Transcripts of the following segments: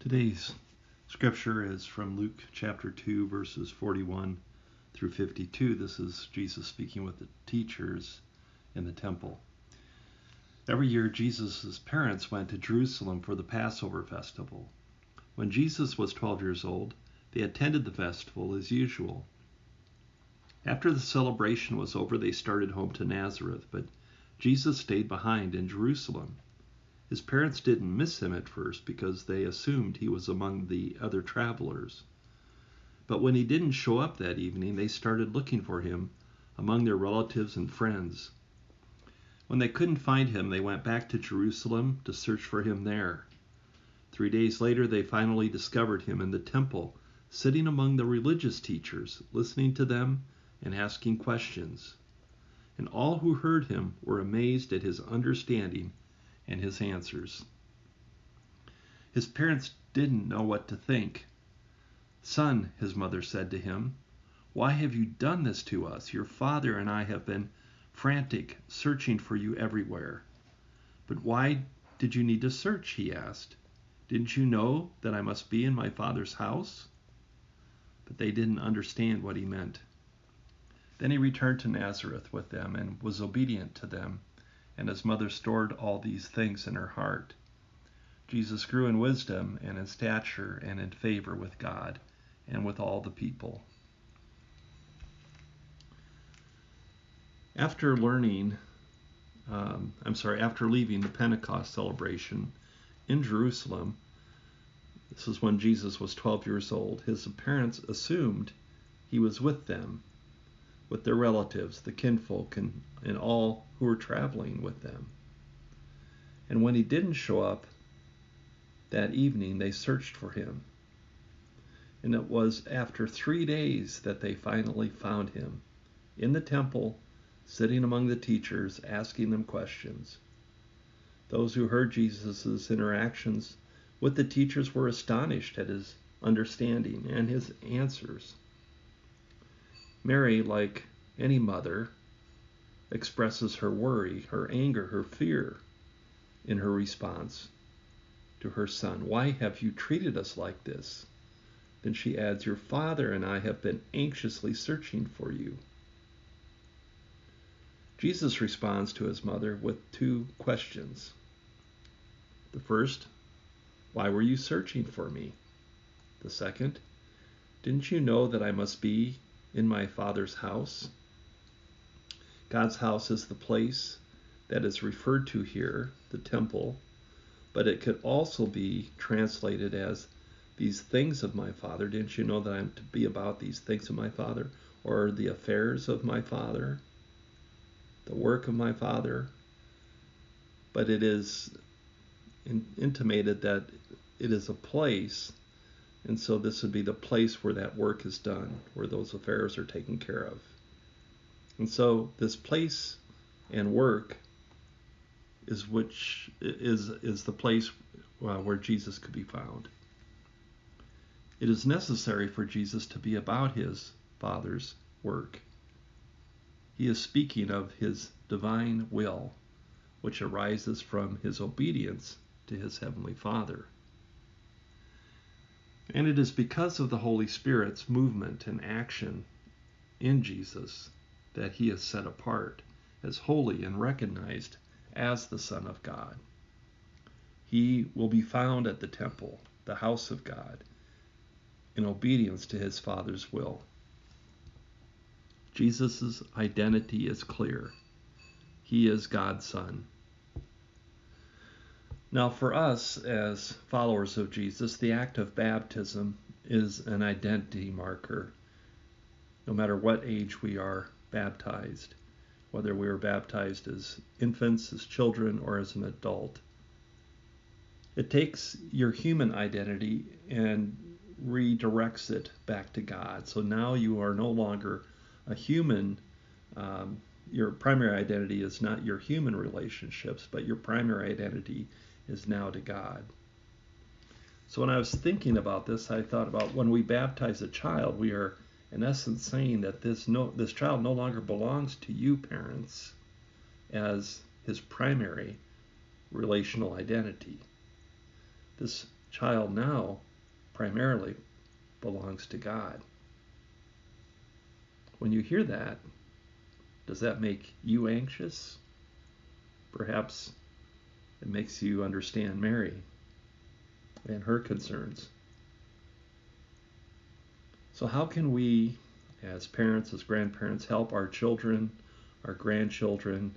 Today's scripture is from Luke chapter 2, verses 41 through 52. This is Jesus speaking with the teachers in the temple. Every year, Jesus' parents went to Jerusalem for the Passover festival. When Jesus was 12 years old, they attended the festival as usual. After the celebration was over, they started home to Nazareth, but Jesus stayed behind in Jerusalem. His parents didn't miss him at first because they assumed he was among the other travelers. But when he didn't show up that evening, they started looking for him among their relatives and friends. When they couldn't find him, they went back to Jerusalem to search for him there. Three days later, they finally discovered him in the temple, sitting among the religious teachers, listening to them and asking questions. And all who heard him were amazed at his understanding and his answers. His parents didn't know what to think. Son, his mother said to him, why have you done this to us? Your father and I have been frantic, searching for you everywhere. But why did you need to search? he asked. Didn't you know that I must be in my father's house? But they didn't understand what he meant. Then he returned to Nazareth with them and was obedient to them and his mother stored all these things in her heart. Jesus grew in wisdom and in stature and in favor with God and with all the people. After learning, um, I'm sorry, after leaving the Pentecost celebration in Jerusalem, this is when Jesus was 12 years old, his parents assumed he was with them with their relatives, the kinfolk, and, and all who were traveling with them. And when he didn't show up that evening, they searched for him. And it was after three days that they finally found him in the temple, sitting among the teachers, asking them questions. Those who heard Jesus' interactions with the teachers were astonished at his understanding and his answers. Mary, like any mother, expresses her worry, her anger, her fear in her response to her son. Why have you treated us like this? Then she adds, Your father and I have been anxiously searching for you. Jesus responds to his mother with two questions. The first, Why were you searching for me? The second, Didn't you know that I must be in my Father's house. God's house is the place that is referred to here, the temple, but it could also be translated as these things of my Father. Didn't you know that I'm to be about these things of my Father, or the affairs of my Father, the work of my Father? But it is in, intimated that it is a place and so this would be the place where that work is done, where those affairs are taken care of. And so this place and work is which is is the place uh, where Jesus could be found. It is necessary for Jesus to be about his Father's work. He is speaking of his divine will, which arises from his obedience to his heavenly Father. And it is because of the Holy Spirit's movement and action in Jesus that he is set apart as holy and recognized as the Son of God. He will be found at the temple, the house of God, in obedience to his Father's will. Jesus' identity is clear. He is God's Son. Now, for us as followers of Jesus, the act of baptism is an identity marker. No matter what age we are baptized, whether we are baptized as infants, as children, or as an adult. It takes your human identity and redirects it back to God. So now you are no longer a human. Um, your primary identity is not your human relationships, but your primary identity is now to God. So when I was thinking about this, I thought about when we baptize a child, we are in essence saying that this no this child no longer belongs to you parents as his primary relational identity. This child now primarily belongs to God. When you hear that, does that make you anxious? Perhaps it makes you understand Mary and her concerns. So, how can we, as parents, as grandparents, help our children, our grandchildren,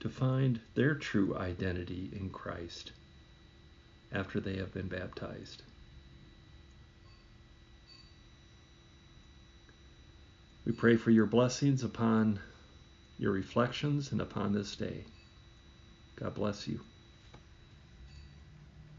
to find their true identity in Christ after they have been baptized? We pray for your blessings upon your reflections and upon this day. God bless you.